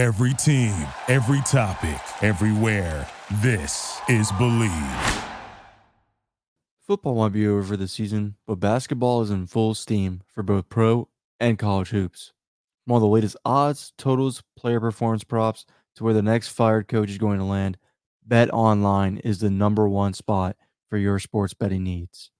Every team, every topic, everywhere. This is Bleav. Football might be over for the season, but basketball is in full steam for both pro and college hoops. From all the latest odds, totals, player performance props to where the next fired coach is going to land, BetOnline is the number one spot for your sports betting needs.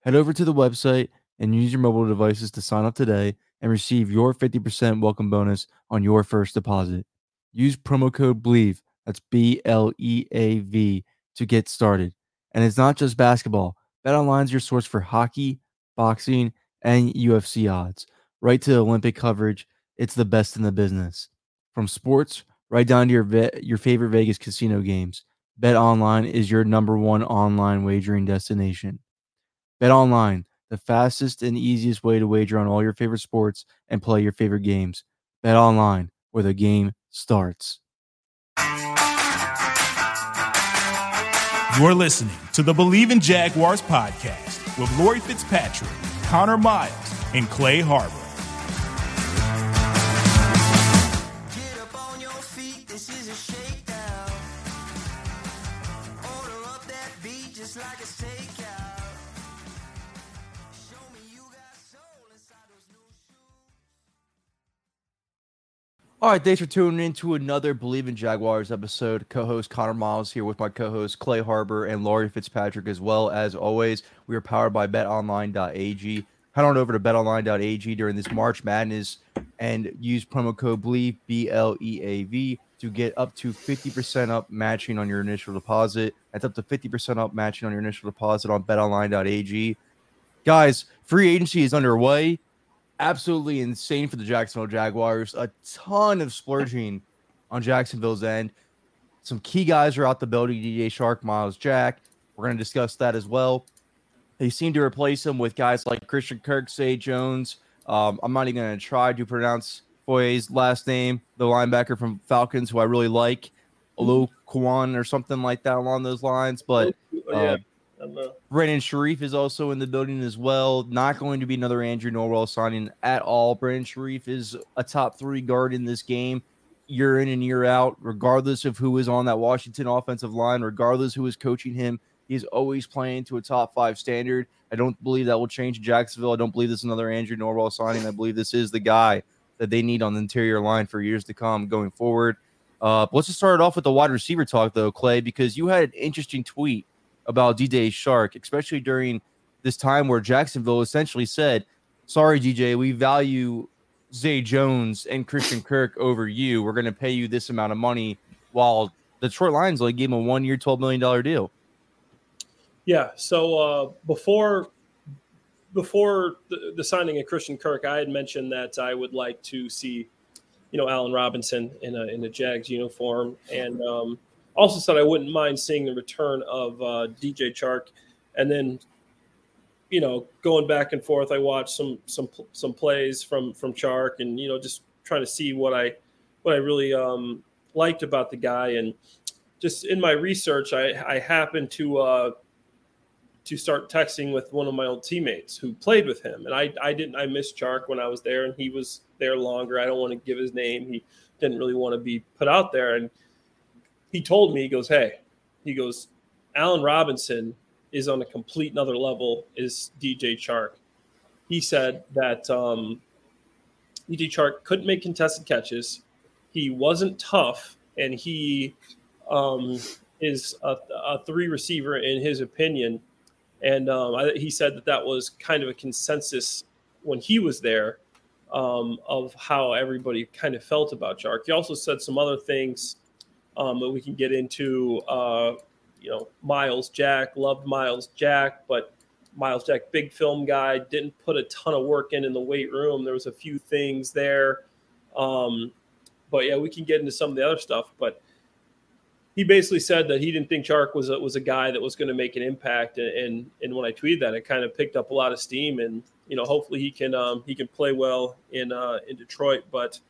Head over to the website and use your mobile devices to sign up today and receive your 50% welcome bonus on your first deposit. Use promo code BLEAV, that's B L E A V, to get started. And it's not just basketball. BetOnline is your source for hockey, boxing, and UFC odds. Right to Olympic coverage, it's the best in the business. From sports right down to your ve- your favorite Vegas casino games, BetOnline is your number one online wagering destination. BetOnline, the fastest and easiest way to wager on all your favorite sports and play your favorite games. BetOnline, where the game starts. You're listening to the Bleav in Jaguars podcast with Lori Fitzpatrick, Connor Miles, and Clay Harbor. All right, thanks for tuning in to another Bleav in Jaguars episode. Co-host Connor Miles here with my co-host Clay Harbor and Laurie Fitzpatrick as well. As always, we are powered by BetOnline.ag. Head on over to BetOnline.ag during this March Madness and use promo code BLEAV B L E A V to get up to 50% up matching on your initial deposit. That's up to 50% up matching on your initial deposit on BetOnline.ag. Guys, free agency is underway absolutely insane for the Jacksonville Jaguars. A ton of splurging on Jacksonville's end. Some key guys are out the building DJ Chark, Myles Jack. We're going to discuss that as well. They seem to replace him with guys like Christian Kirk, Zay Jones. Um, I'm not even going to try to pronounce Foye's last name, the linebacker from Falcons, who I really like, Olu Kwan or something like that along those lines. But uh, Brandon Scherff is also in the building as well. Not going to be another Andrew Norwell signing at all. Brandon Scherff is a top three guard in this game, year in and year out, regardless of who is on that Washington offensive line, regardless who is coaching him. He's always playing to a top five standard. I don't believe that will change Jacksonville. I don't believe this is another Andrew Norwell signing. I believe this is the guy that they need on the interior line for years to come going forward. Uh, let's just start it off with the wide receiver talk, though, Clay, because you had an interesting tweet about DJ Chark, especially during this time where Jacksonville essentially said, "Sorry, DJ, we value Zay Jones and Christian Kirk over you. We're going to pay you this amount of money." While the Detroit Lions only gave him a one-year, twelve million dollar deal. Yeah. So uh, before before the, the signing of Christian Kirk, I had mentioned that I would like to see, you know, Allen Robinson in a in a Jags uniform, and um, also said I wouldn't mind seeing the return of uh, DJ Chark, and then, you know, going back and forth, I watched some some some plays from from Chark, and you know, just trying to see what I what I really um, liked about the guy, and just in my research, I I happened to. Uh, to start texting with one of my old teammates who played with him. And I, I didn't, I missed Chark when I was there and he was there longer. I don't want to give his name. He didn't really want to be put out there. And he told me, he goes, Hey, he goes, Allen Robinson is on a complete another level is DJ Chark. He said that um, DJ Chark couldn't make contested catches. He wasn't tough and he um, is a, a three receiver in his opinion and um, I, he said that that was kind of a consensus when he was there um, of how everybody kind of felt about Chark. He also said some other things um, we can get into. Uh, you know, Myles Jack loved Myles Jack, but Myles Jack, big film guy, didn't put a ton of work in in the weight room. There was a few things there, um, but yeah, we can get into some of the other stuff. But he basically said that he didn't think Chark was a, was a guy that was going to make an impact. And, and, and when I tweeted that, it kind of picked up a lot of steam. And you know, hopefully he can um, he can play well in uh, in Detroit. But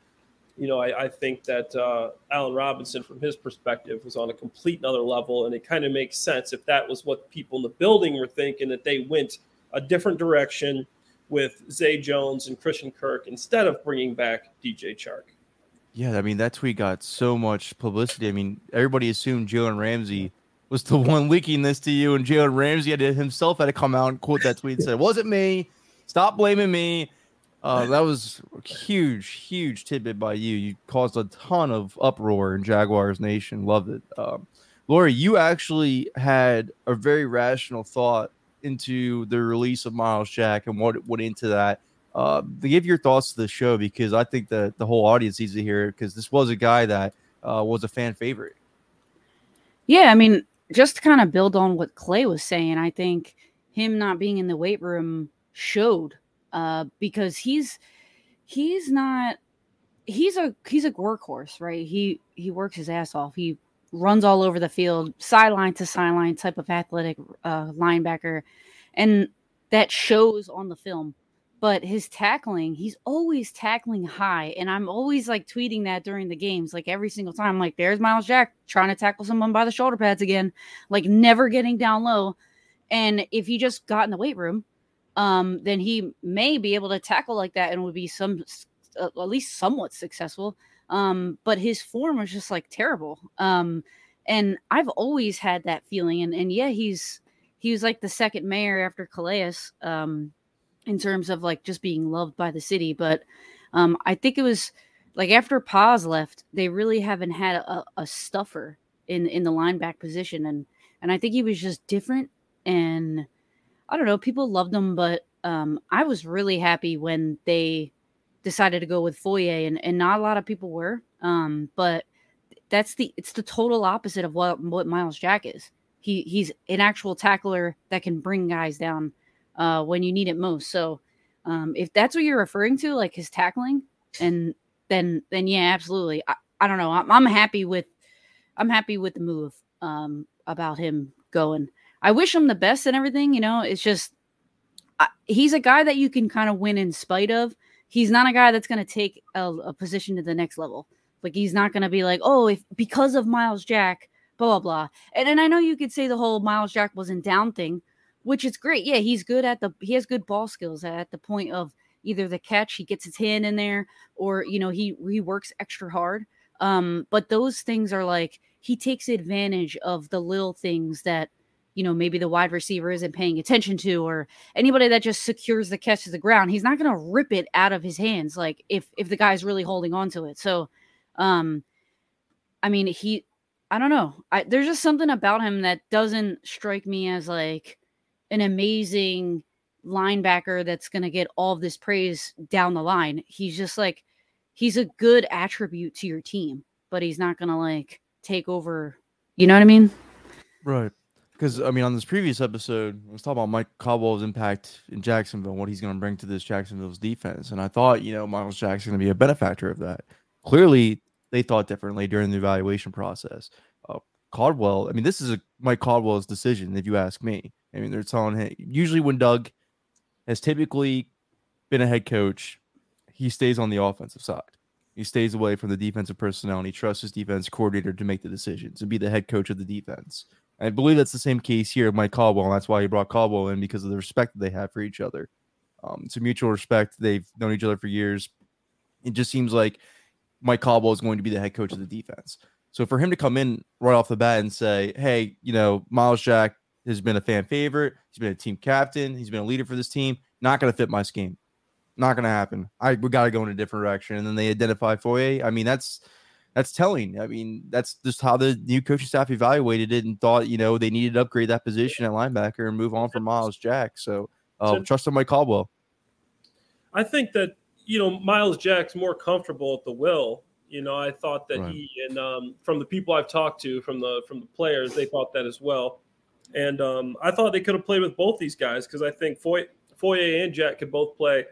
you know, I, I think that uh, Allen Robinson, from his perspective, was on a complete another level, and it kind of makes sense if that was what people in the building were thinking that they went a different direction with Zay Jones and Christian Kirk instead of bringing back DJ Chark. Yeah, I mean that tweet got so much publicity. I mean, everybody assumed Jalen Ramsey was the one leaking this to you, and Jalen Ramsey had to, himself had to come out and quote that tweet and say, wasn't me. Stop blaming me." Uh, that was a huge, huge tidbit by you. You caused a ton of uproar in Jaguars Nation. Loved it. Um, Lori, you actually had a very rational thought into the release of Myles Jack and what went into that. Uh, give your thoughts to the show because I think that the whole audience needs to hear it because this was a guy that uh, was a fan favorite. Yeah, I mean, just to kind of build on what Clay was saying, I think him not being in the weight room showed uh, because he's he's not he's a he's a workhorse, right? He he works his ass off. He runs all over the field, sideline to sideline type of athletic uh, linebacker, and that shows on the film. But his tackling, he's always tackling high, and I'm always like tweeting that during the games, like every single time. I'm like, "There's Myles Jack trying to tackle someone by the shoulder pads again," like never getting down low. And if he just got in the weight room, um, then he may be able to tackle like that and would be some uh, at least somewhat successful. Um, but his form was just like terrible. Um, and I've always had that feeling. And and yeah, he's he was like the second mayor after Calais, um, in terms of like just being loved by the city. But um, I think it was like after Poz left, they really haven't had a, a stuffer in in the lineback position, and and I think he was just different and I don't know, people loved them, but um, I was really happy when they decided to go with Foye, and, and not a lot of people were. Um, but that's the it's the total opposite of what what Myles Jack is. He he's an actual tackler that can bring guys down uh, when you need it most. So um, if that's what you're referring to, like his tackling, and then then yeah, absolutely. I, I don't know. I'm, I'm happy with I'm happy with the move um, about him going. I wish him the best and everything. You know, it's just I, he's a guy that you can kind of win in spite of. He's not a guy that's going to take a, a, position to the next level. Like he's not going to be like, oh, if because of Myles Jack, blah blah blah. And and I know you could say the whole Myles Jack wasn't down thing, which is great. Yeah, he's good at the he has good ball skills at the point of either the catch, he gets his hand in there, or you know he he works extra hard. Um, but those things are like he takes advantage of the little things that you know, maybe the wide receiver isn't paying attention to, or anybody that just secures the catch to the ground, he's not going to rip it out of his hands. Like if if the guy's really holding on to it. So, um, I mean, he, I don't know. I, there's just something about him that doesn't strike me as like an amazing linebacker that's going to get all this praise down the line. He's just like, he's a good attribute to your team, but he's not going to like take over. You know what I mean? Right because I mean, on this previous episode, I was talking about Mike Caldwell's impact in Jacksonville, what he's going to bring to this Jacksonville's defense, and I thought, you know, Miles Jackson going to be a benefactor of that. Clearly, they thought differently during the evaluation process. Uh, Caldwell, I mean, this is a Mike Caldwell's decision, if you ask me. I mean, they're telling him usually when Doug has typically been a head coach, he stays on the offensive side. He stays away from the defensive personnel and he trusts his defense coordinator to make the decisions and be the head coach of the defense. I believe that's the same case here, of Mike Caldwell. And that's why he brought Caldwell in because of the respect that they have for each other. Um, it's a mutual respect. They've known each other for years. It just seems like Mike Caldwell is going to be the head coach of the defense. So for him to come in right off the bat and say, "Hey, you know, Myles Jack has been a fan favorite. He's been a team captain. He's been a leader for this team. Not going to fit my scheme. Not going to happen. I we got to go in a different direction." And then they identify Foye. I mean, that's that's telling. I mean, that's just how the new coaching staff evaluated it and thought, you know, they needed to upgrade that position at linebacker and move on from Myles Jack. So, uh, so trust in Mike Caldwell. I think that you know Myles Jack's more comfortable at the will. You know, I thought that right. he and um, from the people I've talked to, from the from the players, they thought that as well. And um, I thought they could have played with both these guys because I think Foye, Foye and Jack could both play,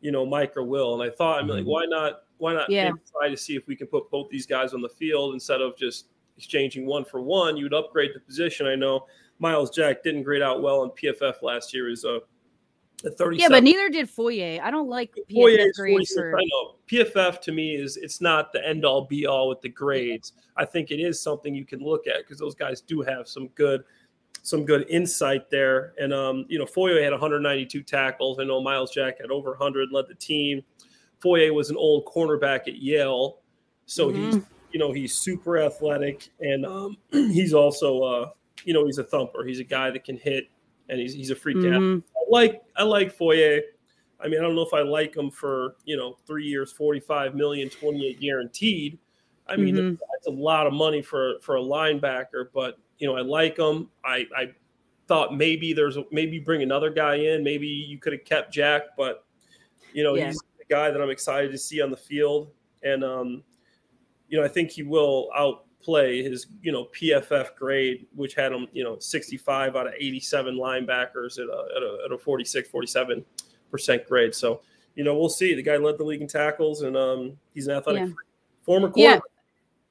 you know, Mike or Will. And I thought, I'm mm-hmm. like, why not why not yeah. try to see if we can put both these guys on the field instead of just exchanging one for one? You'd upgrade the position. I know Myles Jack didn't grade out well in PFF last year. Is a thirty. yeah, but neither did Foye. I don't like grades for. I know PFF to me is it's not the end all be all with the grades. I think it is something you can look at because those guys do have some good some good insight there. And um, you know, Foye had 192 tackles. I know Myles Jack had over 100, led the team. Foye was an old cornerback at Yale. So he's you know he's super athletic and um, he's also uh, you know he's a thumper. He's a guy that can hit and he's he's a freak athlete. Mhm. I like I like Foyer. I mean, I don't know if I like him for you know three years, 45 million, 28 guaranteed. I mean, Mhm. that's a lot of money for for a linebacker, but you know, I like him. I I thought maybe there's a, maybe bring another guy in. Maybe you could have kept Jack, but you know, Yeah. he's guy that I'm excited to see on the field, and um, you know, I think he will outplay his you know PFF grade, which had him you know 65 out of 87 linebackers at a at a, at a 46, 47 percent grade. So you know, we'll see. The guy led the league in tackles, and um, he's an athletic Yeah. former Yeah. quarterback.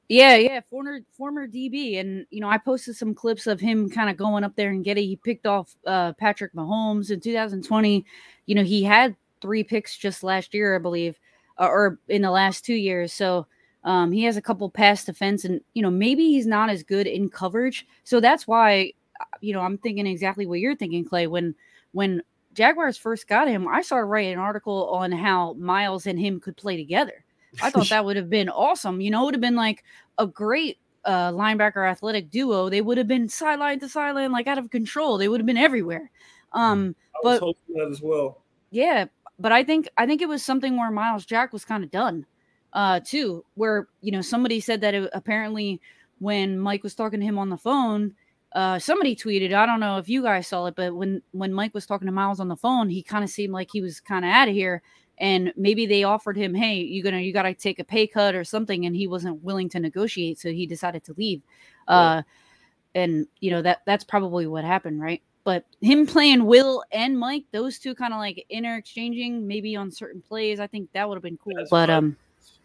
Yeah, yeah, former former DB, and you know I posted some clips of him kind of going up there and getting. He picked off uh, Patrick Mahomes in 2020. You know he had three picks just last year, I believe, uh, or in the last two years. So um, he has a couple pass defense, and you know maybe he's not as good in coverage. So that's why uh, you know I'm thinking exactly what you're thinking, Clay. When when Jaguars first got him, I started writing an article on how Myles and him could play together. I thought that would have been awesome. You know, it would have been like a great uh, linebacker athletic duo. They would have been sideline to sideline, like out of control. They would have been everywhere. Um, I was But- hoping that as well. yeah, but I think I think it was something where Myles Jack was kind of done, uh, too. Where you know somebody said that it, apparently when Mike was talking to him on the phone, uh, somebody tweeted. I don't know if you guys saw it, but when when Mike was talking to Myles on the phone, he kind of seemed like he was kind of out of here. And maybe they offered him, "Hey, you gonna you got to take a pay cut or something," and he wasn't willing to negotiate, so he decided to leave. Uh, and you know that that's probably what happened, right? But him playing Will and Mike, those two kind of like inter exchanging, maybe on certain plays, I think that would have been cool. That's but right. um,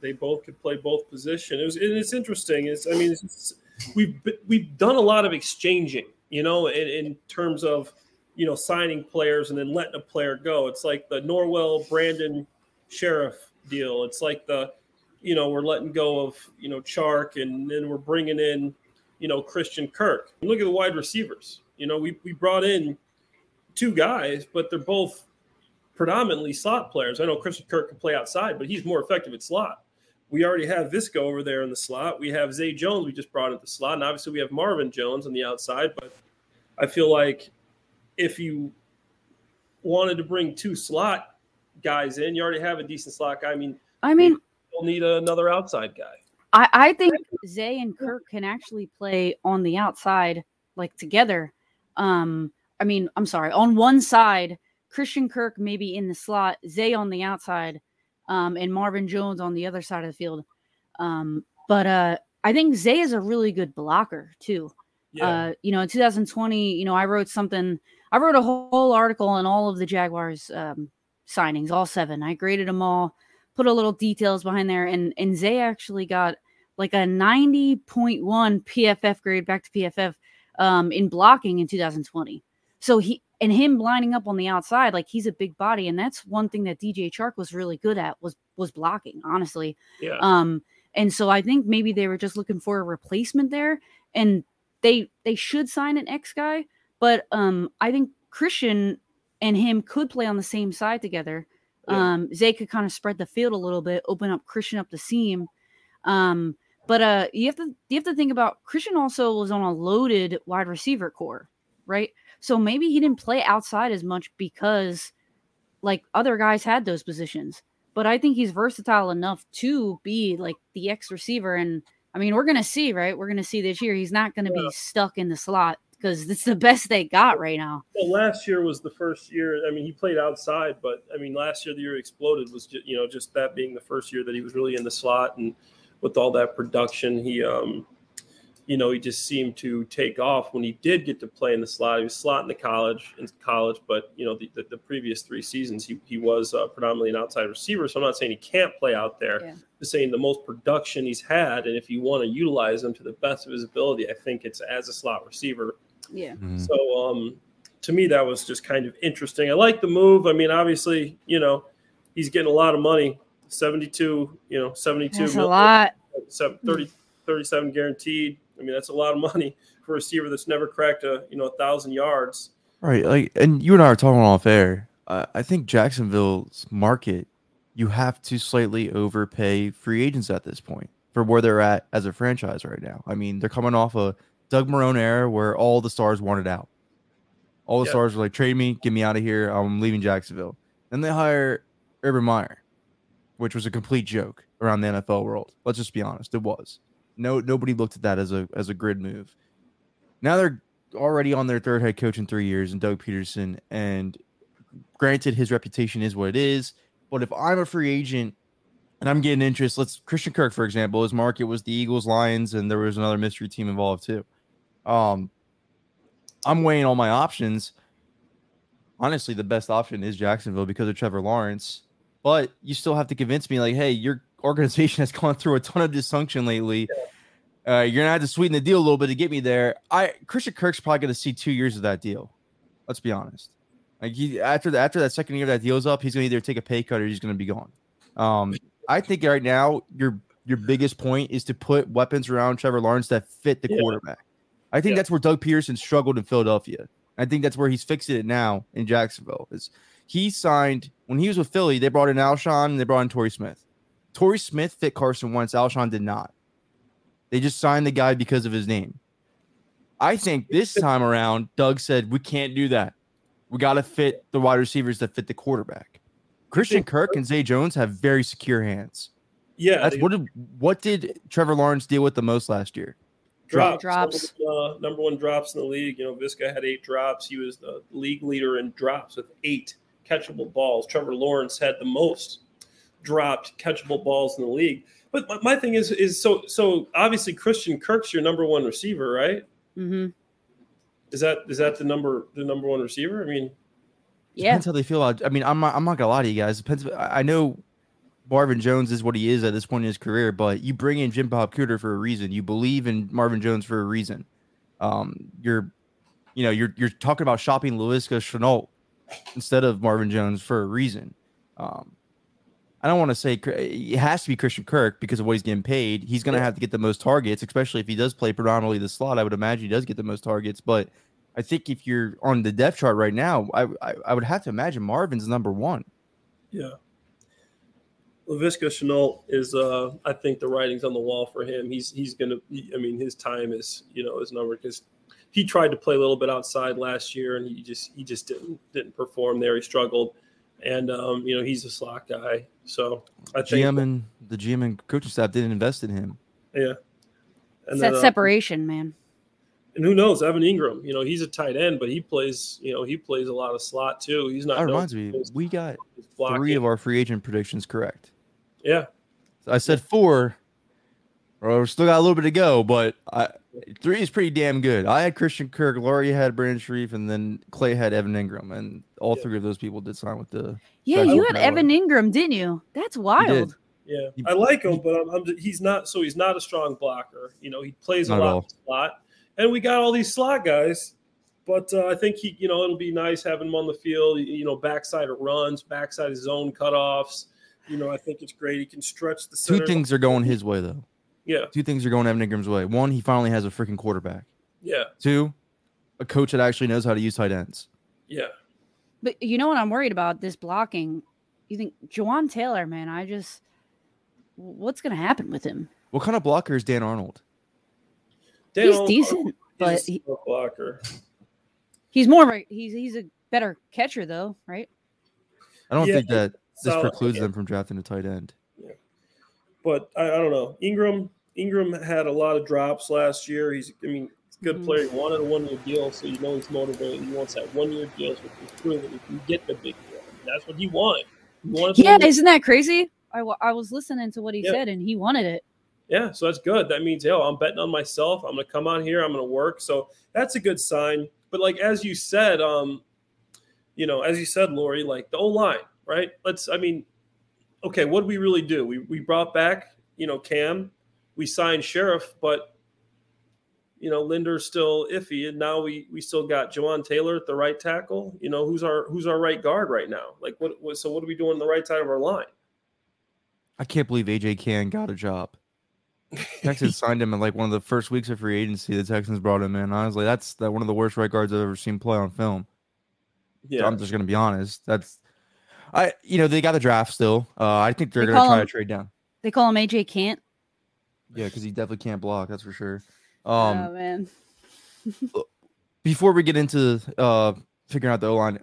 They both could play both position. It was, and it's interesting. It's, I mean, it's, it's- we've we've done a lot of exchanging, you know, in, in terms of you know signing players and then letting a player go. It's like the Norwell Brandon Scherff deal. It's like the you know we're letting go of you know Chark and then we're bringing in you know Christian Kirk. Look at the wide receivers. You know, we we brought in two guys, but they're both predominantly slot players. I know Christian Kirk can play outside, but he's more effective at slot. We already have Viska over there in the slot. We have Zay Jones. We just brought into the slot, and obviously we have Marvin Jones on the outside. But I feel like if you wanted to bring two slot guys in, you already have a decent slot guy. I mean, I mean, you'll need another outside guy. I I think Zay and Kirk can actually play on the outside like together. Um, I mean, I'm sorry, on one side, Christian Kirk maybe in the slot, Zay on the outside, um, and Marvin Jones on the other side of the field. Um, but uh, I think Zay is a really good blocker too. Yeah, Uh, you know, in 2020, you know, I wrote something. I wrote a whole, article on all of the Jaguars um, signings, all seven. I graded them all, put a little details behind there, and and Zay actually got like a 90.1 PFF grade back to PFF um, in blocking in 2020. So he and him lining up on the outside, like he's a big body, and that's one thing that DJ Chark was really good at was was blocking. Honestly, yeah. um, and so I think maybe they were just looking for a replacement there, and they they should sign an X guy, but um, I think Christian and him could play on the same side together. Yeah. Um, Zay could kind of spread the field a little bit, open up Christian up the seam. Um, but uh, you have to you have to think about Christian also was on a loaded wide receiver core, right? So maybe he didn't play outside as much because like other guys had those positions but I think he's versatile enough to be like the X receiver. And I mean, we're gonna see, right? We're gonna see this year. He's not gonna Yeah. be stuck in the slot because it's the best they got right now. Well, last year was the first year. I mean, he played outside, but I mean, last year the year exploded was just, you know just that being the first year that he was really in the slot, and with all that production, he um, you know, he just seemed to take off when he did get to play in the slot. He was slot in the college in college, but you know, the, the, the previous three seasons he he was uh, predominantly an outside receiver. So I'm not saying he can't play out there. Yeah. Just saying the most production he's had, and if you want to utilize him to the best of his ability, I think it's as a slot receiver. Yeah. So um, to me, that was just kind of interesting. I like the move. I mean, obviously, you know, he's getting a lot of money 72, you know, 72 That's a million, lot. seven- 30, 37 guaranteed. I mean, that's a lot of money for a receiver that's never cracked a, you know, a thousand yards. Right, like, and you and I are talking off air. Uh, I think Jacksonville's market, you have to slightly overpay free agents at this point for where they're at as a franchise right now. I mean, they're coming off a Doug Marrone era where all the stars wanted out. All the Yeah. stars were like, trade me, get me out of here. I'm leaving Jacksonville. Then they hire Urban Meyer, which was a complete joke around the NFL world. Let's just be honest, it was. No, nobody looked at that as a as a grid move. Now they're already on their third head coach in three years, and Doug Pederson. And granted, his reputation is what it is. But if I'm a free agent and I'm getting interest, let's Christian Kirk, for example, his market was the Eagles, Lions, and there was another mystery team involved too. Um, I'm weighing all my options. Honestly, the best option is Jacksonville because of Trevor Lawrence. But you still have to convince me, like, hey, your organization has gone through a ton of dysfunction lately. Uh, you're gonna have to sweeten the deal a little bit to get me there. I Christian Kirk's probably gonna see two years of that deal. Let's be honest. Like he after the, after that second year that deal's up, he's gonna either take a pay cut or he's gonna be gone. Um, I think right now your your biggest point is to put weapons around Trevor Lawrence that fit the Yeah. quarterback. I think Yeah. that's where Doug Pederson struggled in Philadelphia. I think that's where he's fixing it now in Jacksonville. Is he signed when he was with Philly? They brought in Alshon and they brought in Torrey Smith. Torrey Smith fit Carson Wentz. Alshon did not. They just signed the guy because of his name. I think this time around, Doug said we can't do that. We got to fit the wide receivers that fit the quarterback. Christian Kirk and Zay Jones have very secure hands. Yeah, That's what did what did Trevor Lawrence deal with the most last year? drops. Drops. Number, one, uh, number one drops in the league. You know, Viska had eight drops. He was the league leader in drops with eight catchable balls. Trevor Lawrence had the most dropped catchable balls in the league. But my, my thing is, is so so obviously Christian Kirk's your number one receiver, right? Mm-hmm. Is that is that the number the number one receiver? I mean, Yeah. Depends how they feel about. I mean, I'm not, I'm not gonna lie to you guys. Depends. I I know Marvin Jones is what he is at this point in his career, but you bring in Jim Bob Cooter for a reason. You believe in Marvin Jones for a reason. Um, you're, you know, you're you're talking about shopping Laviska Shenault instead of Marvin Jones for a reason. Um, I don't want to say it has to be Christian Kirk because of what he's getting paid. He's going to Yeah. have to get the most targets, especially if he does play predominantly the slot. I would imagine he does get the most targets, but I think if you're on the depth chart right now, I I, I would have to imagine Marvin's number one. yeah. Laviska Shenault is, uh, I think, the writing's on the wall for him. He's he's gonna. I mean, his time is you know his number because he tried to play a little bit outside last year and he just he just didn't didn't perform there. He struggled, and um, you know he's a slot guy. So I think GM and the GM and coaching staff didn't invest in him. yeah. And It's then, that uh, separation, man. and who knows? Evan Engram, you know, he's a tight end, but he plays, you know, he plays a lot of slot too. He's not. That known reminds me, we got three of our free agent predictions correct. yeah, I said four. Or still got a little bit to go, but I, three is pretty damn good. I had Christian Kirk, Laurie had Brandon Scherff, and then Clay had Evan Engram, and all Yeah. three of those people did sign with the. Yeah, you had I Evan Engram, didn't you? That's wild. yeah. I like him, but I'm, I'm, he's not. So he's not a strong blocker. You know, he plays a Not at lot slot, and we got all these slot guys. But uh, I think he, you know, it'll be nice having him on the field. You know, backside of runs, backside of zone cutoffs. You know, I think it's great. He can stretch the Two things are going his way, though. Yeah, Two things are going Evan Engram's way. One, he finally has a freaking quarterback. yeah, Two, a coach that actually knows how to use tight ends. yeah. But you know what I'm worried about? This blocking. You think Jawaan Taylor, man? I just, what's gonna happen with him? What kind of blocker is Dan Arnold? Dan He's Olmo, decent, he's but a he, blocker. he's more of a he's he's a better catcher though, right? I don't Yeah, think that this solid, precludes yeah. them from drafting a tight end. Yeah. But I, I don't know. Engram Engram had a lot of drops last year. He's I mean, he's a good Mhm. player. He wanted a one year deal, so you know he's motivated. He wants that one year deal, so he can get the big deal. That's what he wanted. He wanted Yeah, isn't that crazy? I, I was listening to what he Yeah. said and he wanted it. yeah, so that's good. That means, yo, I'm betting on myself. I'm gonna come on here. I'm gonna work. So that's a good sign. But like as you said, um, you know, as you said, Lori, like the O line, right? Let's. I mean, okay, what did we really do? We we brought back, you know, Cam. We signed Scherff, but you know, Linder's still iffy, and now we we still got Jawaan Taylor at the right tackle. You know, who's our who's our right guard right now? Like, what? what so what are we doing on the right side of our line? I can't believe AJ Cann got a job. Texans signed him in like one of the first weeks of free agency. The Texans brought him in. Honestly, that's that one of the worst right guards I've ever seen play on film. Yeah, I'm just gonna be honest. That's I you know they got the draft still. Uh, I think they're They gonna try him- to trade down. They call him AJ Can't. Yeah, because he definitely can't block. That's for sure. oh Um, man. before we get into uh figuring out the O line,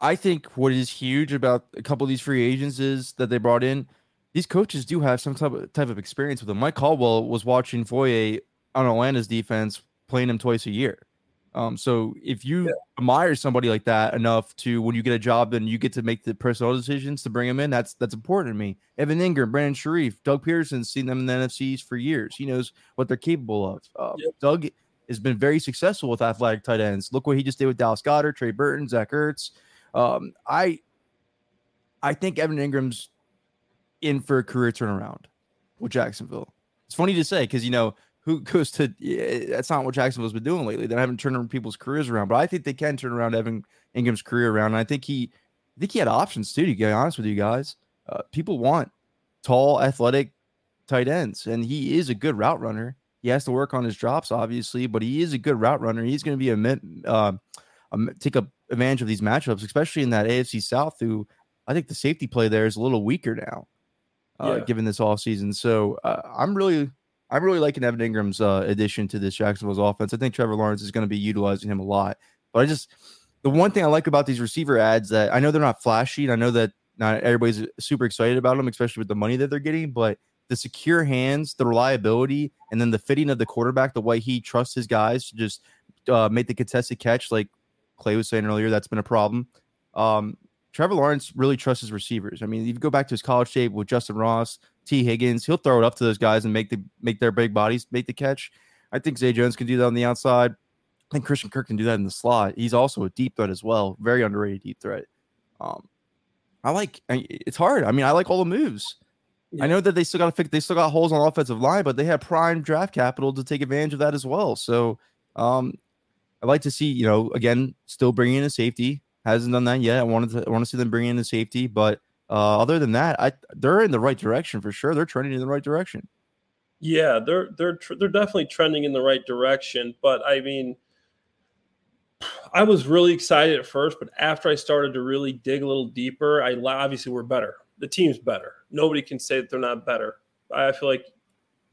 I think what is huge about a couple of these free agents is that they brought in. These coaches do have some type of, type of experience with them. Mike Caldwell was watching Foye on Atlanta's defense, playing him twice a year. Um, so if you admire somebody like that enough to when you get a job and you get to make the personnel decisions to bring them in, that's that's important to me. Evan Engram, Brandon Scherff, Doug Pederson's seen them in the NFCs for years. He knows what they're capable of. Uh, Yep. Doug has been very successful with athletic tight ends. Look what he just did with Dallas Goedert, Trey Burton, Zach Ertz. Um, I I think Evan Engram's in for a career turnaround with Jacksonville. It's funny to say because you know who goes to yeah, that's not what Jacksonville's been doing lately. They haven't turned people's careers around, but I think they can turn around Evan Engram's career around. And I think he, I think he had options too. To be honest with you guys, uh, people want tall, athletic tight ends, and he is a good route runner. He has to work on his drops, obviously, but he is a good route runner. He's going to be a, uh, a take a advantage of these matchups, especially in that AFC South. Who I think the safety play there is a little weaker now, uh, Yeah. given this all season. So uh, I'm really, I'm really liking Evan Engram's uh, addition to this Jacksonville's offense. I think Trevor Lawrence is going to be utilizing him a lot. But I just, the one thing I like about these receiver ads that I know they're not flashy, and I know that not everybody's super excited about them, especially with the money that they're getting, but the secure hands, the reliability, and then the fitting of the quarterback, the way he trusts his guys to just uh, make the contested catch, like Clay was saying earlier, that's been a problem. Um, Trevor Lawrence really trusts his receivers. I mean, you go back to his college tape with Justyn Ross, Tee Higgins, he'll throw it up to those guys and make the make their big bodies make the catch. I think Zay Jones can do that on the outside. I think Christian Kirk can do that in the slot. He's also a deep threat as well, very underrated deep threat. Um, I like. It's hard. I mean, I like all the moves. I know that they still got to fix. They still got holes on offensive line, but they have prime draft capital to take advantage of that as well. So, um, I'd like to see you know again still bringing in a safety. Hasn't done that yet. I wanted to I want to see them bring in a safety, but uh, other than that, I they're in the right direction for sure. They're trending in the right direction. Yeah, they're they're tr- they're definitely trending in the right direction. But I mean, I was really excited at first, but after I started to really dig a little deeper, I obviously we're better. The team's better. Nobody can say that they're not better. I feel like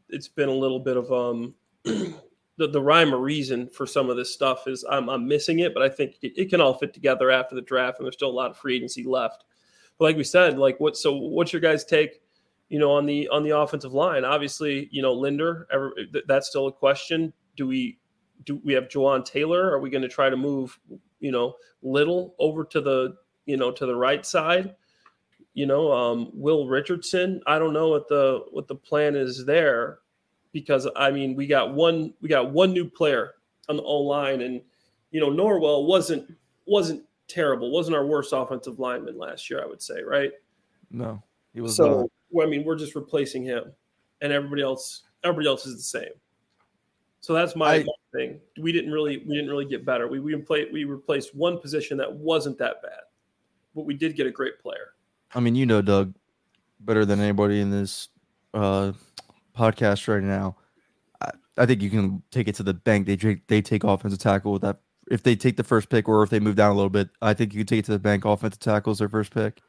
it's been a little bit of um the, the rhyme or reason for some of this stuff is I'm, I'm missing it, but I think it, it can all fit together after the draft, and there's still a lot of free agency left. Like we said, like what so what's your guys' take? you know, on the on the offensive line. Obviously, you know, Linder, ever, th- that's still a question. Do we do we have Jawaan Taylor? Are we going to try to move, you know, Little over to the you know to the right side? You know, um, Will Richardson. I don't know what the what the plan is there, because I mean, we got one we got one new player on the O line, and you know, Norwell wasn't wasn't terrible. wasn't our worst offensive lineman last year. I would say, right? No, he was so not. well, I mean, we're just replacing him, and everybody else, everybody else is the same. So that's my I- thing. We didn't really, we didn't really get better. We we play, we replaced one position that wasn't that bad, but we did get a great player. I mean, you know, Doug, better than anybody in this uh, podcast right now. I, I think you can take it to the bank. They they take offensive tackle with that. If they take the first pick, or if they move down a little bit, I think you can take it to the bank. Offensive tackle is their first pick.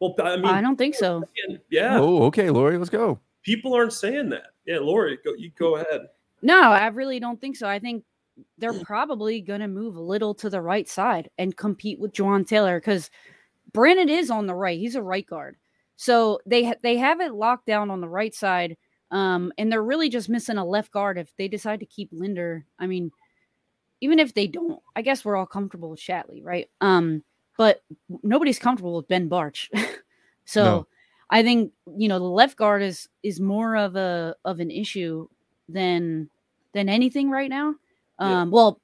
Well, I mean, I don't think so. yeah, Oh, okay, Lori, let's go. people aren't saying that. Yeah, Lori, go, you go ahead. No, I really don't think so. I think they're probably going to move a little to the right side and compete with Jawaan Taylor because Brandon is on the right. He's a right guard. So they ha- they have it locked down on the right side. Um, and they're really just missing a left guard if they decide to keep Linder. I mean, even if they don't, I guess we're all comfortable with Shatley, right? Um, but nobody's comfortable with Ben Bartch. so No. I think you know the left guard is is more of a of an issue than than anything right now. Yeah. Um, well,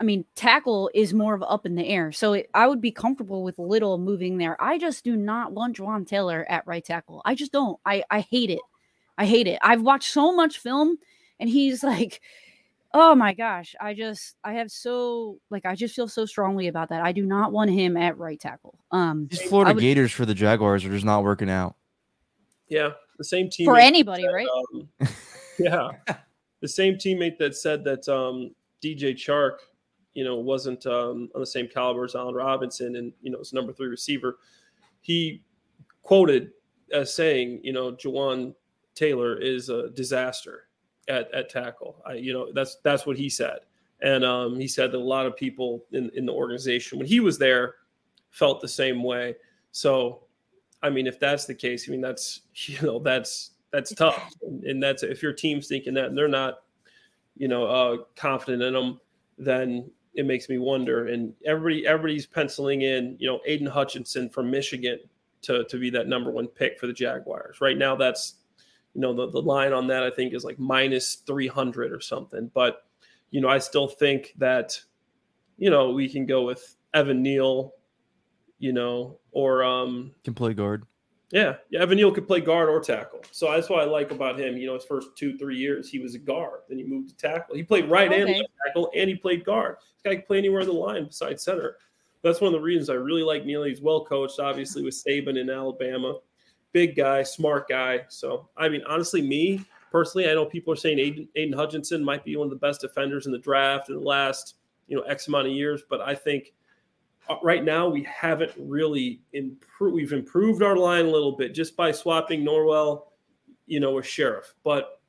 I mean, tackle is more of up in the air, so it, I would be comfortable with little moving there. I just do not want Jawaan Taylor at right tackle. I just don't. I I hate it. I hate it. I've watched so much film, and he's like, oh my gosh, I just I have so like I just feel so strongly about that. I do not want him at right tackle. Um, These Florida would- Gators for the Jaguars are just not working out. Yeah, the same team for anybody, right? Um, yeah, the same teammate that said that um, DJ Chark, you know, wasn't um, on the same caliber as Allen Robinson, and you know, his number three receiver. He quoted as saying, you know, Jawaan Taylor is a disaster at, at tackle. I, you know, that's that's what he said, and um, he said that a lot of people in in the organization when he was there felt the same way. So, I mean, if that's the case, I mean that's you know that's that's tough, and, and that's if your team's thinking that and they're not, you know, uh, confident in them, then it makes me wonder. And everybody everybody's penciling in, you know, Aidan Hutchinson from Michigan to to be that number one pick for the Jaguars. Right now, that's you know the, the line on that I think is like minus 300 or something. But you know, I still think that you know we can go with Evan Neal, you know, or um Can play guard. yeah, yeah, Evan Neal could play guard or tackle. So that's what I like about him. You know, his first two, three years, he was a guard. Then he moved to tackle. He played right and left tackle, and he played guard. This guy can play anywhere on the line besides center. That's one of the reasons I really like Neal. He's well coached, obviously, with Saban in Alabama. Big guy, smart guy. So, I mean, honestly, me personally, I know people are saying Aidan, Aidan Hutchinson might be one of the best defenders in the draft in the last, you know, X amount of years. But I think uh, right now we haven't really improved. We've improved our line a little bit just by swapping Norwell, you know, with Scherff, but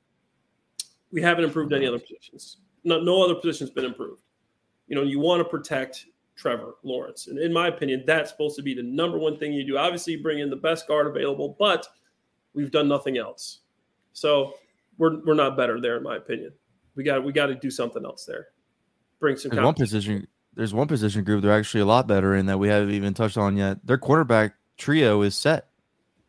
we haven't improved any other positions. No, no other position's been improved. You know, you want to protect Trevor Lawrence, and in my opinion, that's supposed to be the number one thing you do. Obviously, you bring in the best guard available, but we've done nothing else. So we're we're not better there, in my opinion. We got we got to do something else there. Bring some one position. There's one position group they're actually a lot better in that we haven't even touched on yet. Their quarterback trio is set.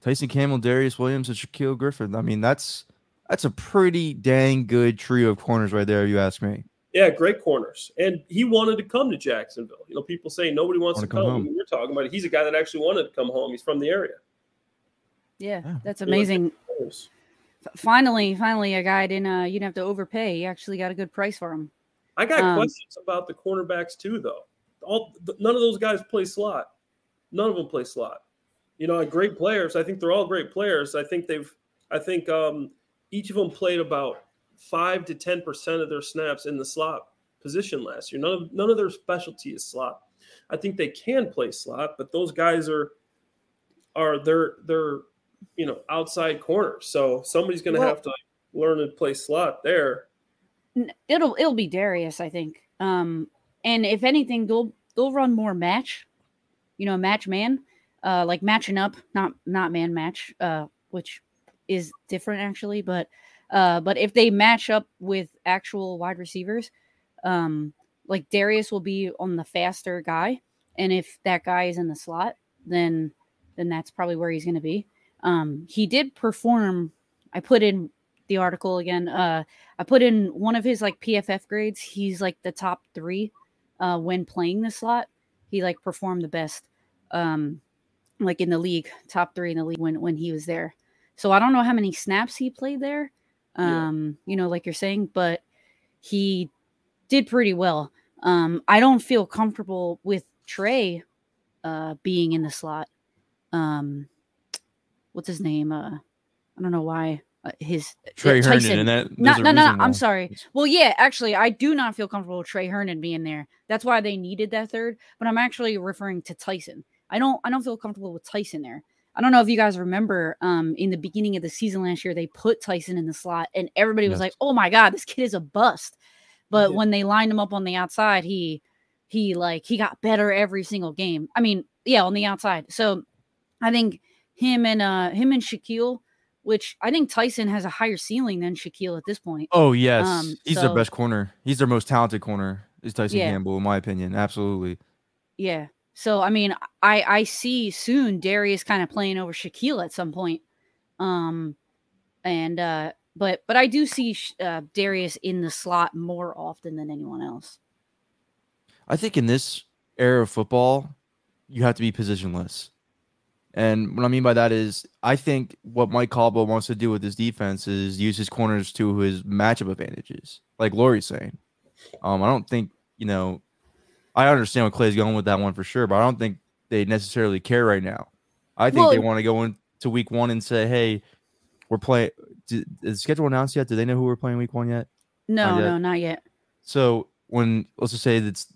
Tyson Campbell, Darious Williams, and Shaquill Griffin. I mean, that's that's a pretty dang good trio of corners right there, if you ask me. Yeah, great corners. And he wanted to come to Jacksonville. You know, people say nobody wants Wanna to come come. home. When You're talking about it. He's a guy that actually wanted to come home. He's from the area. Yeah, Yeah. that's amazing. Finally, finally, a guy didn't uh, you didn't have to overpay. You actually got a good price for him. I got Um, questions about the cornerbacks too, though. All th- none of those guys play slot. None of them play slot. You know, great players. I think they're all great players. I think they've. I think um, each of them played about five to ten percent of their snaps in the slot position last year. None of none of their specialty is slot. I think they can play slot, but those guys are are they're they're you know outside corners. So somebody's going to Well- have to learn to play slot there. It'll it'll be Darious, I think. Um, and if anything, they'll they'll run more match, you know, match man, uh, like matching up, not not man match, uh, which is different actually. But uh, but if they match up with actual wide receivers, um, like Darious will be on the faster guy, and if that guy is in the slot, then then that's probably where he's going to be. Um, he did perform. I put in the article again. Uh, I put in one of his like PFF grades. He's like the top three uh, when playing the slot. He like performed the best, um, like in the league, top three in the league when when he was there. So I don't know how many snaps he played there. Yeah. Um, you know, like you're saying, but he did pretty well. Um, I don't feel comfortable with Tre uh, being in the slot. Um, what's his name? Uh, I don't know why uh, his Tre uh, Herndon, Tyson. and that No, no, no, I'm sorry. Well, yeah, actually, I do not feel comfortable with Tre Herndon being there. That's why they needed that third. But I'm actually referring to Tyson. I don't, I don't feel comfortable with Tyson there. I don't know if you guys remember, um, in the beginning of the season last year, they put Tyson in the slot, and everybody was Yes. like, "Oh my god, this kid is a bust." But Yeah. when they lined him up on the outside, he, he like he got better every single game. I mean, yeah, on the outside. So, I think him and uh him and Shaquill, which I think Tyson has a higher ceiling than Shaquill at this point. Oh yes, Um, he's so- their best corner. He's their most talented corner. Is Tyson Yeah. Campbell, in my opinion. Absolutely. Yeah. So I mean, I I see soon Darious kind of playing over Shaquill at some point. Um, and uh, but but I do see uh, Darious in the slot more often than anyone else. I think in this era of football, you have to be positionless. And what I mean by that is, I think what Mike Caldwell wants to do with his defense is use his corners to his matchup advantages, like Laurie's saying. Um, I don't think you know. I understand what Clay's going with that one for sure, but I don't think they necessarily care right now. I think they want to go into week one and say, "Hey, we're playing." Is the schedule announced yet? Do they know who we're playing week one yet? No, Not yet. no, not yet. So when let's just say it's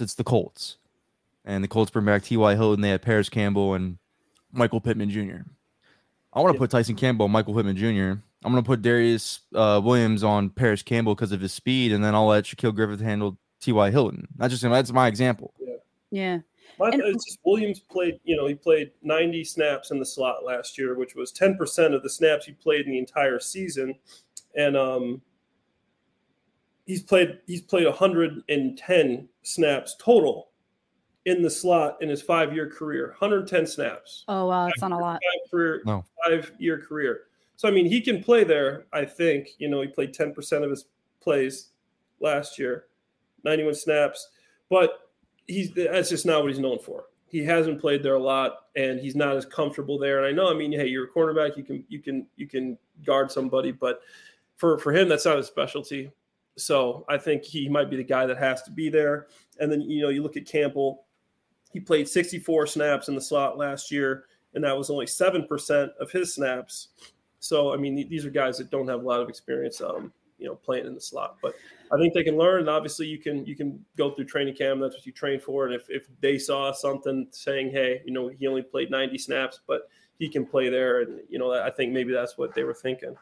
it's the Colts, and the Colts bring back T.Y. Hilton, and they have Parris Campbell and Michael Pittman Jr. I want to put Tyson Campbell, Michael Pittman Jr. I'm gonna put Darious uh, Williams on Parris Campbell because of his speed, and then I'll let Shaquill Griffith handle T.Y. Hilton. That's just that's my example. Yeah. My, And- it's just Williams played, you know, he played 90 snaps in the slot last year, which was 10% of the snaps he played in the entire season. And um, he's played he's played 110 snaps total in the slot in his five year career. 110 snaps. Oh wow, that's not a lot. Five career, No. five year career. So I mean, he can play there. I think you know he played 10% of his plays last year, 91 snaps, but he's that's just not what he's known for. He hasn't played there a lot, and he's not as comfortable there. And I know, I mean, hey, you're a cornerback, you can you can you can guard somebody, but for for him, that's not his specialty. So I think he might be the guy that has to be there. And then you know, you look at Campbell. He played 64 snaps in the slot last year, and that was only seven percent of his snaps. So I mean, these are guys that don't have a lot of experience, um, you know, playing in the slot. But I think they can learn. And obviously, you can you can go through training camp. That's what you train for. And if if they saw something saying, hey, you know, he only played 90 snaps, but he can play there, and you know, I think maybe that's what they were thinking.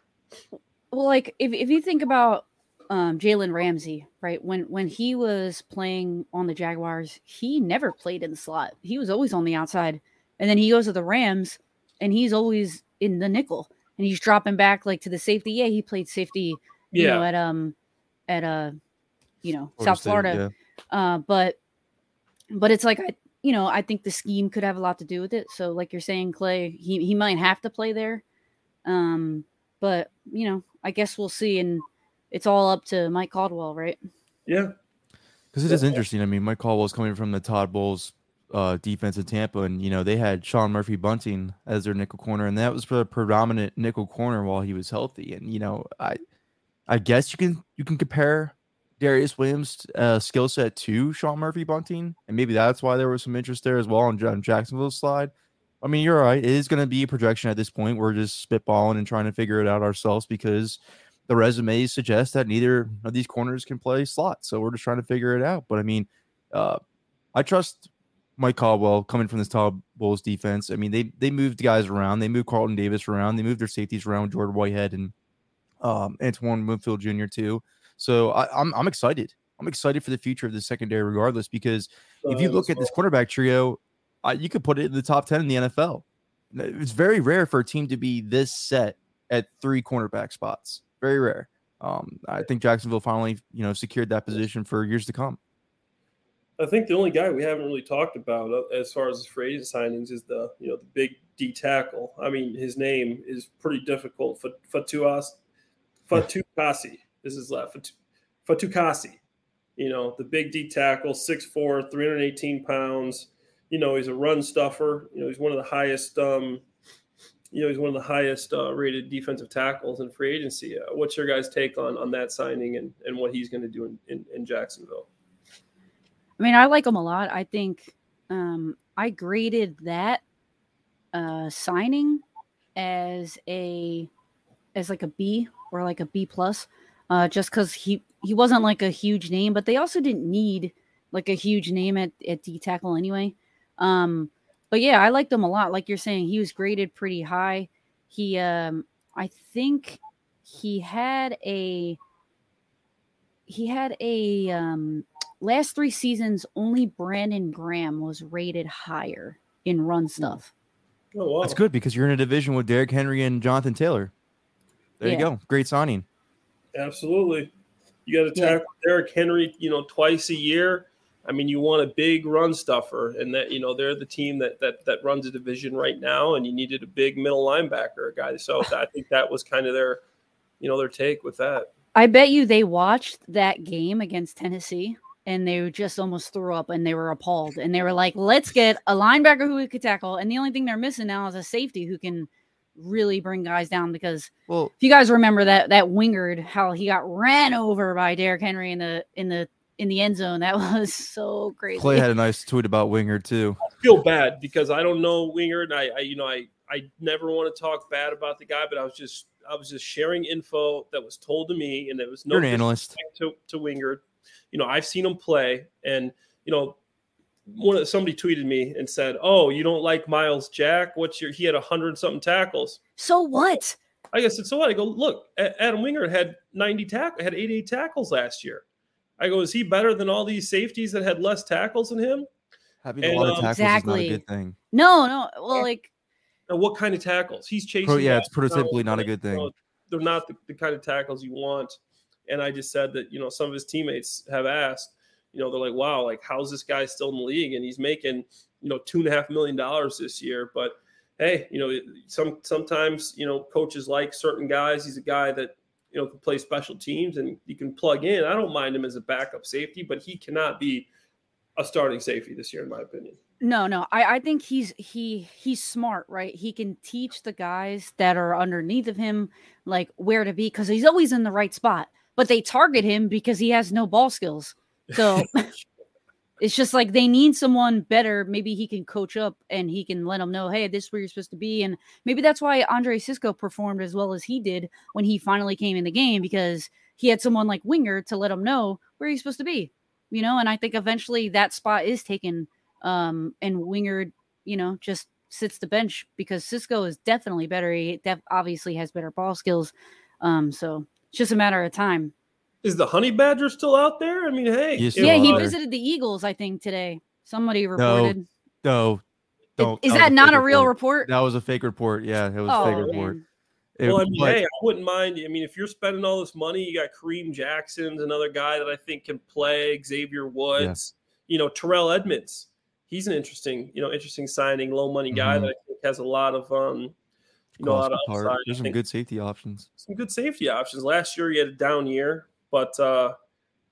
Well, like if, if you think about um, Jalen Ramsey, right? When when he was playing on the Jaguars, he never played in the slot. He was always on the outside, and then he goes to the Rams, and he's always in the nickel, and he's dropping back like to the safety. Yeah, he played safety, you know, at um at uh you know South State, Florida, uh, but but it's like I you know I think the scheme could have a lot to do with it. So like you're saying, Clay, he he might have to play there, um, but you know I guess we'll see, and it's all up to Mike Caldwell, right? Yeah, Because it is interesting. I mean, Mike Caldwell's coming from the Todd Bowles uh, defense in Tampa, and you know they had Sean Murphy Bunting as their nickel corner, and that was the predominant nickel corner while he was healthy. And you know, I, I guess you can you can compare Darious Williams' uh, skill set to Sean Murphy Bunting, and maybe that's why there was some interest there as well on, on Jacksonville's slide. I mean, you're right. It is going to be a projection at this point. We're just spitballing and trying to figure it out ourselves because the resumes suggest that neither of these corners can play slot. So we're just trying to figure it out. But I mean, uh, I trust Mike Caldwell coming from this Todd Bowles defense. I mean, they they moved guys around. They moved Carlton Davis around. They moved their safeties around, Jordan Whitehead and um, Antoine Winfield Jr. too. So I, I'm I'm excited. I'm excited for the future of the secondary, regardless, because if you Uh, look at this quarterback trio, uh, you could put it in the top 10 in the NFL. It's very rare for a team to be this set at three cornerback spots. Very rare. Um, I think Jacksonville finally, you know, secured that position for years to come. I think the only guy we haven't really talked about uh, as far as free agent signings is the you know the big D tackle. I mean, his name is pretty difficult. Fat- Fatuas, Fatukasi This is his last. Fatu- Fatukasi, you know the big D tackle, 6'4", 318 pounds. You know he's a run stuffer. You know he's one of the highest. Um, you know he's one of the highest uh, rated defensive tackles in free agency. Uh, what's your guys' take on on that signing and and what he's going to do in, in, in Jacksonville? I mean, I like him a lot. I think um, I graded that uh, signing as a as like a B or like a B plus, uh, just because he he wasn't like a huge name, but they also didn't need like a huge name at at D tackle anyway. Um, but yeah, I liked him a lot. Like you're saying, he was graded pretty high. He, um, I think he had a he had a um last three seasons, only Brandon Graham was rated higher in run stuff. Oh, wow. That's good because you're in a division with Derrick Henry and Jonathan Taylor. There you go. Great signing. Absolutely. You got to Yeah. tackle Derrick Henry, you know, twice a year. I mean, you want a big run stuffer, and that you know they're the team that that that runs a division right now, and you needed a big middle linebacker, a guy. So I think that was kind of their, you know, their take with that. I bet you they watched that game against Tennessee and they just almost threw up and they were appalled and they were like, let's get a linebacker who we could tackle. And the only thing they're missing now is a safety who can really bring guys down because Well, if you guys remember that that wingard how he got ran over by Derrick Henry in the in the in the end zone that was so crazy. Clay had a nice tweet about Wingard too. I feel bad because I don't know Wingard, and I, I you know, I I never want to talk bad about the guy, but I was just I was just sharing info that was told to me, and there was no You're an analyst. to to Wingard. You know, I've seen him play, and you know, one of somebody tweeted me and said, "Oh, you don't like Myles Jack? What's your? He had a hundred something tackles. so what? I guess it's so what? I go, look, Adam Wingard had 90 tackle, had 88 tackles last year. I go, is he better than all these safeties that had less tackles than him? Having And, a lot of um, tackles is not a Exactly. good thing. No, no. Well, like And what kind of tackles? He's chasing. Pro- yeah, it's prototypically around, not a good thing. you know, they're not the, the kind of tackles you want. And I just said that, you know, some of his teammates have asked, you know, they're like, wow, like, how's this guy still in the league? And he's making, you know, two and a half million dollars this year. But hey, you know, some sometimes, you know, coaches like certain guys. He's a guy that, you know, can play special teams and you can plug in. I don't mind him as a backup safety, but he cannot be a starting safety this year, in my opinion. no, no. I I think he's he he's smart, right? He can teach the guys that are underneath of him like where to be because he's always in the right spot. But they target him because he has no ball skills. So it's just like they need someone better. Maybe he can coach up and he can let them know, hey, this is where you're supposed to be. And maybe that's why Andre Cisco performed as well as he did when he finally came in the game because he had someone like Wingard to let him know where he's supposed to be. You know, and I think eventually that spot is taken. Um, and Wingard, you know, just sits the bench because Cisco is definitely better. He def- obviously has better ball skills. Um, so it's just a matter of time. Is the honey badger still out there? I mean, hey, He's yeah, he visited the Eagles, I think, today. Somebody reported. No, Is- don't. is was that not a real report? That was a fake report. Yeah, it was a fake Oh, report. It- Well, I mean, but- hey, I wouldn't mind. I mean, if you're spending all this money, you got Kareem Jackson's another guy that I think can play. Xavier Woods, you know, Terrell Edmunds. He's an interesting, you know, interesting signing, low money guy Mhm. that I think has a lot of, um, you know, a lot of Cost upside. There's some good safety options. some good safety options. Last year he had a down year, but uh,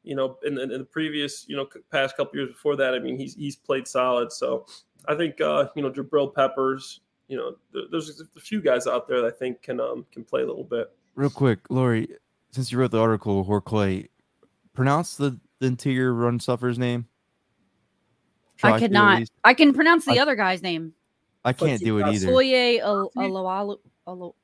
you know, in, the- in the previous, you know, past couple years before that, I mean, he's he's played solid. So I think uh, you know, Jabril Peppers, you know, there, there's a few guys out there that I think can um can play a little bit. Real quick, Lori, since you wrote the article, or Clay, pronounce the, the interior run sufferer's name. Try I to could not. least. I can pronounce the I- other guy's name. I can't do it either. Foye Al- Alawalu- Alo-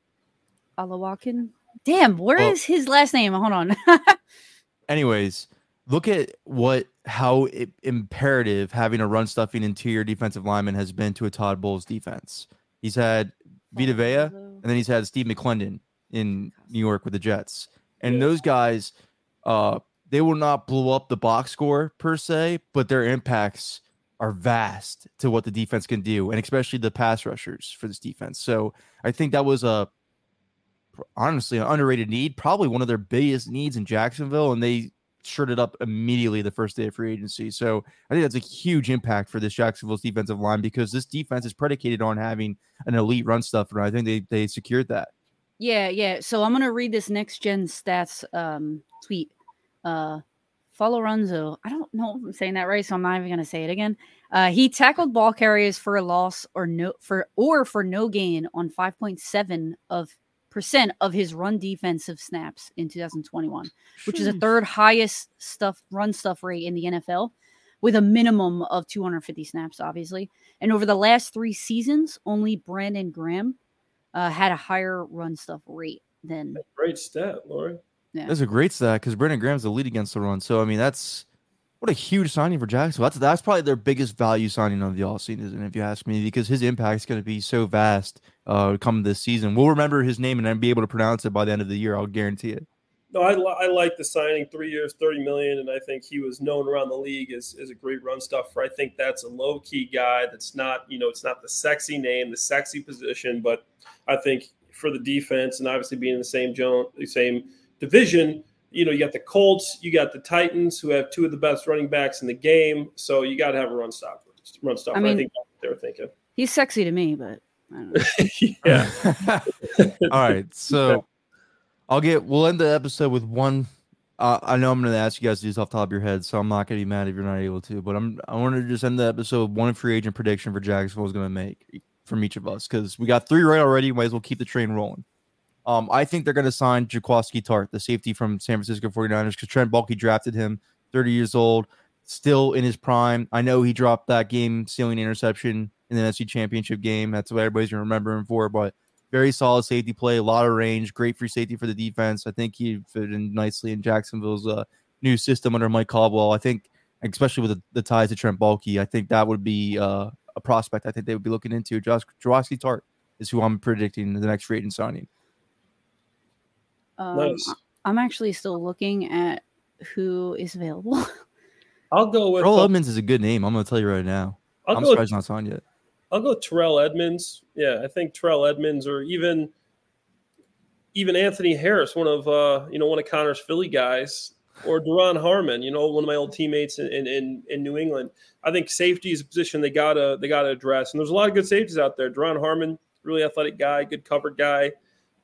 Alawakin. Damn, where is Well- his last name? Hold on. Anyways, look at what how i- imperative having a run stuffing interior defensive lineman has been to a Todd Bowles defense. He's had Vita Vea, and then he's had Steve McLendon in New York with the Jets. And Yeah. those guys, uh, they will not blow up the box score per se, but their impacts are vast to what the defense can do, and especially the pass rushers for this defense. So I think that was a honestly an underrated need, probably one of their biggest needs in Jacksonville, and they shirted up immediately the first day of free agency. So I think that's a huge impact for this Jacksonville's defensive line because this defense is predicated on having an elite run stuffer. and I think they they secured that. Yeah, yeah. So I'm gonna read this next gen stats um tweet. Uh Runzo. I don't know if I'm saying that right, so I'm not even gonna say it again. Uh he tackled ball carriers for a loss or no for or for no gain on 5.7 of percent of his run defensive snaps in 2021, which is a third highest stuff run stuff rate in the NFL with a minimum of 250 snaps, obviously. And over the last three seasons, only Brandon Graham uh, had a higher run stuff rate than Great stat, Lori. That's a great stat because Brandon Graham's the lead against the run. So I mean, that's what a huge signing for Jacksonville. That's that's probably their biggest value signing of the all offseason, if you ask me, because his impact is going to be so vast uh, come this season. We'll remember his name and be able to pronounce it by the end of the year. I'll guarantee it. No, I, I like the signing, three years, thirty million, and I think he was known around the league as, as a great run stuffer. I think that's a low key guy. That's not, you know, it's not the sexy name, the sexy position, but I think for the defense and obviously being in the same zone, the same division, you know, you got the Colts, you got the Titans, who have two of the best running backs in the game. So you got to have a run stopper. Run stopper. I, mean- think that's what they were thinking. he's sexy to me, but I don't know. yeah. All right. So I'll get, we'll end the episode with one. Uh, I know I'm going to ask you guys to do this off the top of your head, so I'm not going to be mad if you're not able to. But I'm I wanted to just end the episode with one free agent prediction for Jacksonville is going to make from each of us because we got three right already. Might as well keep the train rolling. Um, I think they're going to sign Jaquiski Tartt, the safety from San Francisco 49ers, because Trent Baalke drafted him, 30 years old, still in his prime. I know he dropped that game sealing interception in the NFC Championship game. That's what everybody's going to remember him for. But very solid safety play, a lot of range, great free safety for the defense. I think he fit in nicely in Jacksonville's uh, new system under Mike Caldwell. I think, especially with the, the ties to Trent Baalke, I think that would be uh, a prospect I think they would be looking into. Jaquiski Tartt is who I'm predicting the next free agent signing. Um, Nice. I'm actually still looking at who is available. I'll go with. Terrell uh, Edmonds is a good name. I'm gonna tell you right now. I'll I'm go. surprised he's not signed yet. I'll go Terrell Edmunds. Yeah, I think Terrell Edmunds, or even even Anthony Harris, one of uh, you know one of Connor's Philly guys, or Duron Harmon, you know one of my old teammates in, in in in New England. I think safety is a position they gotta they gotta address, and there's a lot of good safeties out there. Duron Harmon, really athletic guy, good covered guy.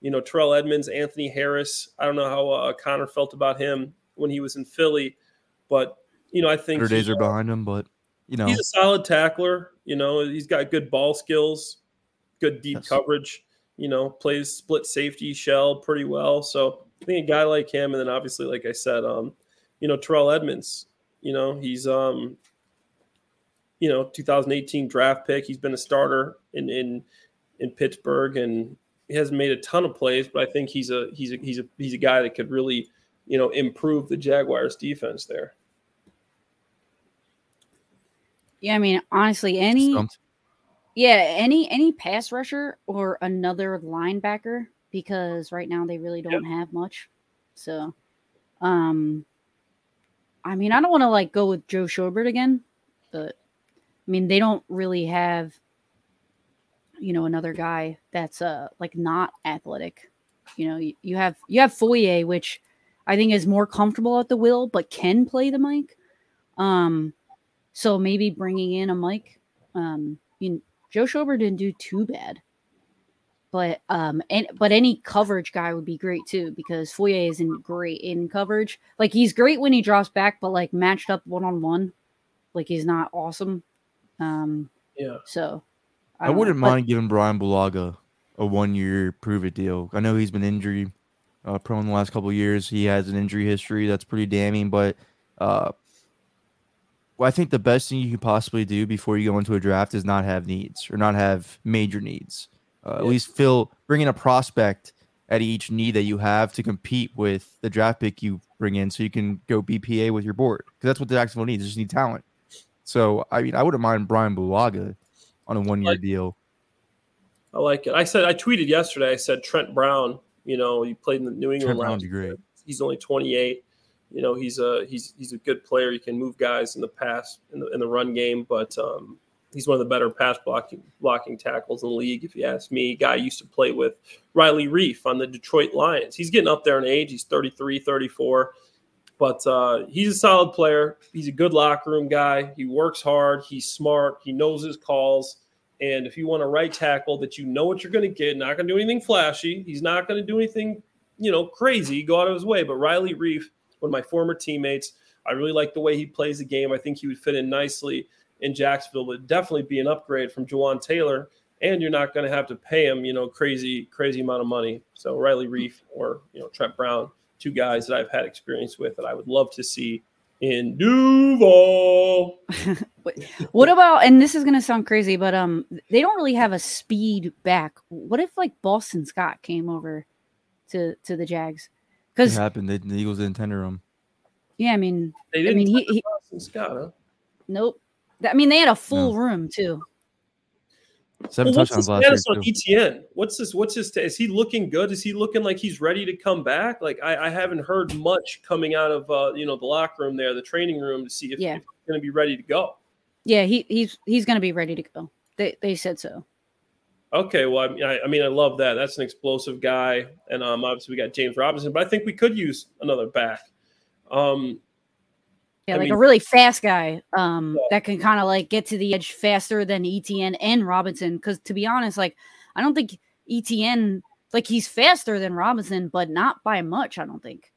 You know Terrell Edmunds, Anthony Harris. I don't know how uh, Connor felt about him when he was in Philly, but you know I think Better days are behind him, but you know, He's a solid tackler. You know, he's got good ball skills, good deep Yes. coverage. You know, plays split safety shell pretty well. So I think a guy like him, and then obviously, like I said, um, you know, Terrell Edmonds. You know, he's um, you know, 2018 draft pick. He's been a starter in in in Pittsburgh, and he hasn't made a ton of plays, but I think he's a he's a he's a he's a guy that could really, you know, improve the Jaguars defense there. yeah, I mean, honestly, any stumped. yeah, any any pass rusher or another linebacker because right now they really don't have much. So, um, I mean, I don't want to like go with Joe Schobert again, but I mean, they don't really have, you know, another guy that's uh like not athletic. You know, you, you have you have Foyer, which I think is more comfortable at the will, but can play the mic. Um, so maybe bringing in a mic. Um, you know, Joe Schobert didn't do too bad, but um, and but any coverage guy would be great too because Foyer isn't great in coverage. Like he's great when he drops back, but like matched up one on one, like he's not awesome. Um, Yeah. so I, wouldn't mind giving Brian Bulaga a one year prove it deal. I know he's been injury uh, prone the last couple of years. He has an injury history that's pretty damning, but uh, well, I think the best thing you can possibly do before you go into a draft is not have needs or not have major needs. Uh, At least fill bring in a prospect at each need that you have to compete with the draft pick you bring in, so you can go BPA with your board because that's what the Jacksonville needs. They just need talent. So I mean, I wouldn't mind Brian Bulaga on a one year Like- deal. I like it. I said I tweeted yesterday. I said Trent Brown. You know, he played in the New England. Trent Brown would last be great. He's only 28. You know, he's a he's he's a good player. He can move guys in the pass in the in the run game, but um, he's one of the better pass blocking blocking tackles in the league. If you ask me, guy I used to play with Riley Reiff on the Detroit Lions. He's getting up there in age. He's 33, 34. But uh, he's a solid player. He's a good locker room guy. He works hard. He's smart. He knows his calls. And if you want a right tackle that you know what you're going to get, not going to do anything flashy, he's not going to do anything, you know, crazy, go out of his way. But Riley Reiff, one of my former teammates, I really like the way he plays the game. I think he would fit in nicely in Jacksonville, but definitely be an upgrade from Jawaan Taylor. And you're not going to have to pay him, you know, crazy, crazy amount of money. So Riley Reiff or you know Trent Brown, two guys that I've had experience with that I would love to see in Duval. What about and this is gonna sound crazy, but um they don't really have a speed back. What if like Boston Scott came over to to the Jags? It Because happened. They, the Eagles didn't tender him. yeah, I mean They I didn't mean, he- he- Boston Scott, huh? nope. I mean they had a full room too. Seven Well, touchdowns last year. on too. ETN? What's this? What's his? Is he looking good? Is he looking like he's ready to come back? Like I, I haven't heard much coming out of uh, you know the locker room there, the training room, to see if, Yeah. if he's going to be ready to go. Yeah, he he's he's gonna be ready to go. They they said so. Okay, well, I mean, I, I mean, I love that. That's an explosive guy, and um, obviously we got James Robinson, but I think we could use another back. Um, Yeah, I like mean- a really fast guy um, Yeah. that can kind of like get to the edge faster than ETN and Robinson. Because to be honest, like I don't think ETN like he's faster than Robinson, but not by much. I don't think.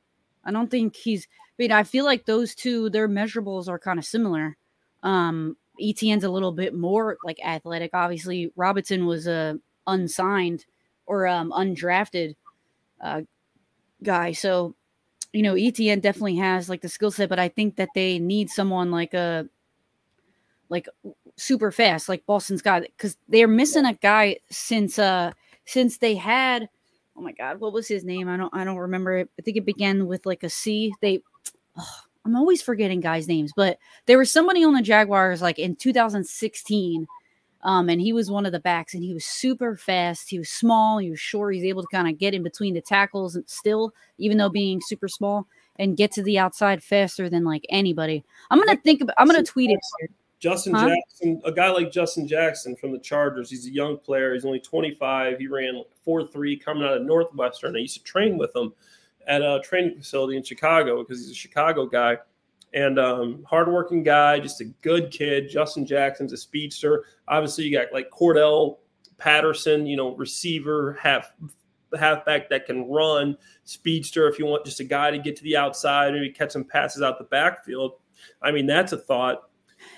I don't think he's. I mean, I feel like those two their measurables are kind of similar. Um, ETN's a little bit more like athletic. Obviously, Robinson was a unsigned or um, undrafted uh, guy, so you know, ETN definitely has like the skill set, but I think that they need someone like a like super fast, like Boston Scott, because they're missing a guy since uh since they had oh my god, what was his name? I don't I don't remember it. I think it began with like a C. They ugh, I'm always forgetting guys' names, but there was somebody on the Jaguars like in 2016 Um, and he was one of the backs, and he was super fast. He was small. He was short. He's able to kind of get in between the tackles and still, even though being super small, and get to the outside faster than like anybody. I'm gonna think about. I'm gonna tweet it. Justin Huh? Jackson, a guy like Justin Jackson from the Chargers, he's a young player. He's only 25. He ran 4 3 coming out of Northwestern. I used to train with him at a training facility in Chicago because he's a Chicago guy and um, hardworking guy, just a good kid. Justin Jackson's a speedster. Obviously, you got like Cordarrelle Patterson, you know, receiver, half halfback that can run, speedster. If you want just a guy to get to the outside, maybe catch some passes out the backfield. I mean, that's a thought.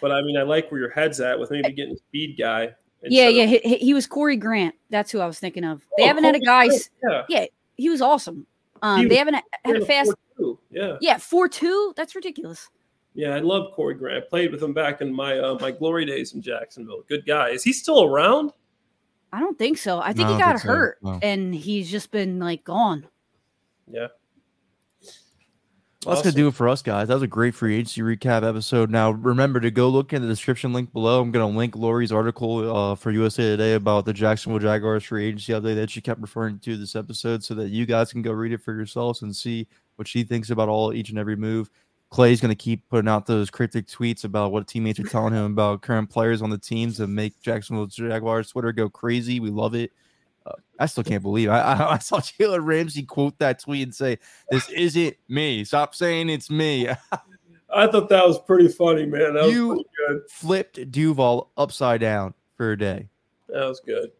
But I mean, I like where your head's at with maybe getting a speed guy. Yeah, yeah. of- He, he- was Corey Grant. That's who I was thinking of. They Oh, haven't had a guy. Yeah, Yeah, he was awesome. Um, He they was- haven't had a fast. 4.2. Yeah, Yeah, four two. That's ridiculous. yeah. I love Corey Grant. I played with him back in my uh, my glory days in Jacksonville. Good guy. Is he still around? I don't think so. I think No, he got think so. hurt, No. and he's just been like gone. Yeah. Well, that's gonna do it for us, guys. That was a great free agency recap episode. Now, remember to go look in the description link below. I'm gonna link Lori's article uh, for USA Today about the Jacksonville Jaguars free agency update that she kept referring to this episode, so that you guys can go read it for yourselves and see what she thinks about all each and every move. Clay's gonna keep putting out those cryptic tweets about what teammates are telling him about current players on the teams to make Jacksonville Jaguars Twitter go crazy. We love it. Uh, I still can't believe I, I, I saw Jalen Ramsey quote that tweet and say, "This isn't me. Stop saying it's me." I thought that was pretty funny, man. That You-. Flipped Duval upside down for a day. That was good.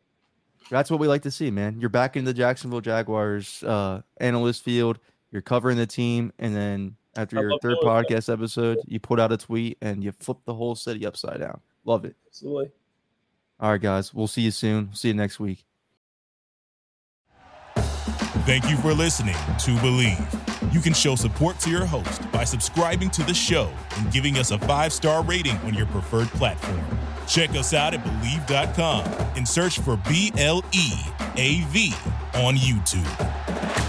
That's what we like to see, man. You're back in the Jacksonville Jaguars uh, analyst field. You're covering the team, and then after I your third doing that. podcast episode, you put out a tweet and you flip the whole city upside down. Love it. Absolutely. All right, guys. We'll see you soon. See you next week. Thank you for listening to Bleav. You can show support to your host by subscribing to the show and giving us a five star rating on your preferred platform. Check us out at Bleav.com and search for B L E A V on YouTube.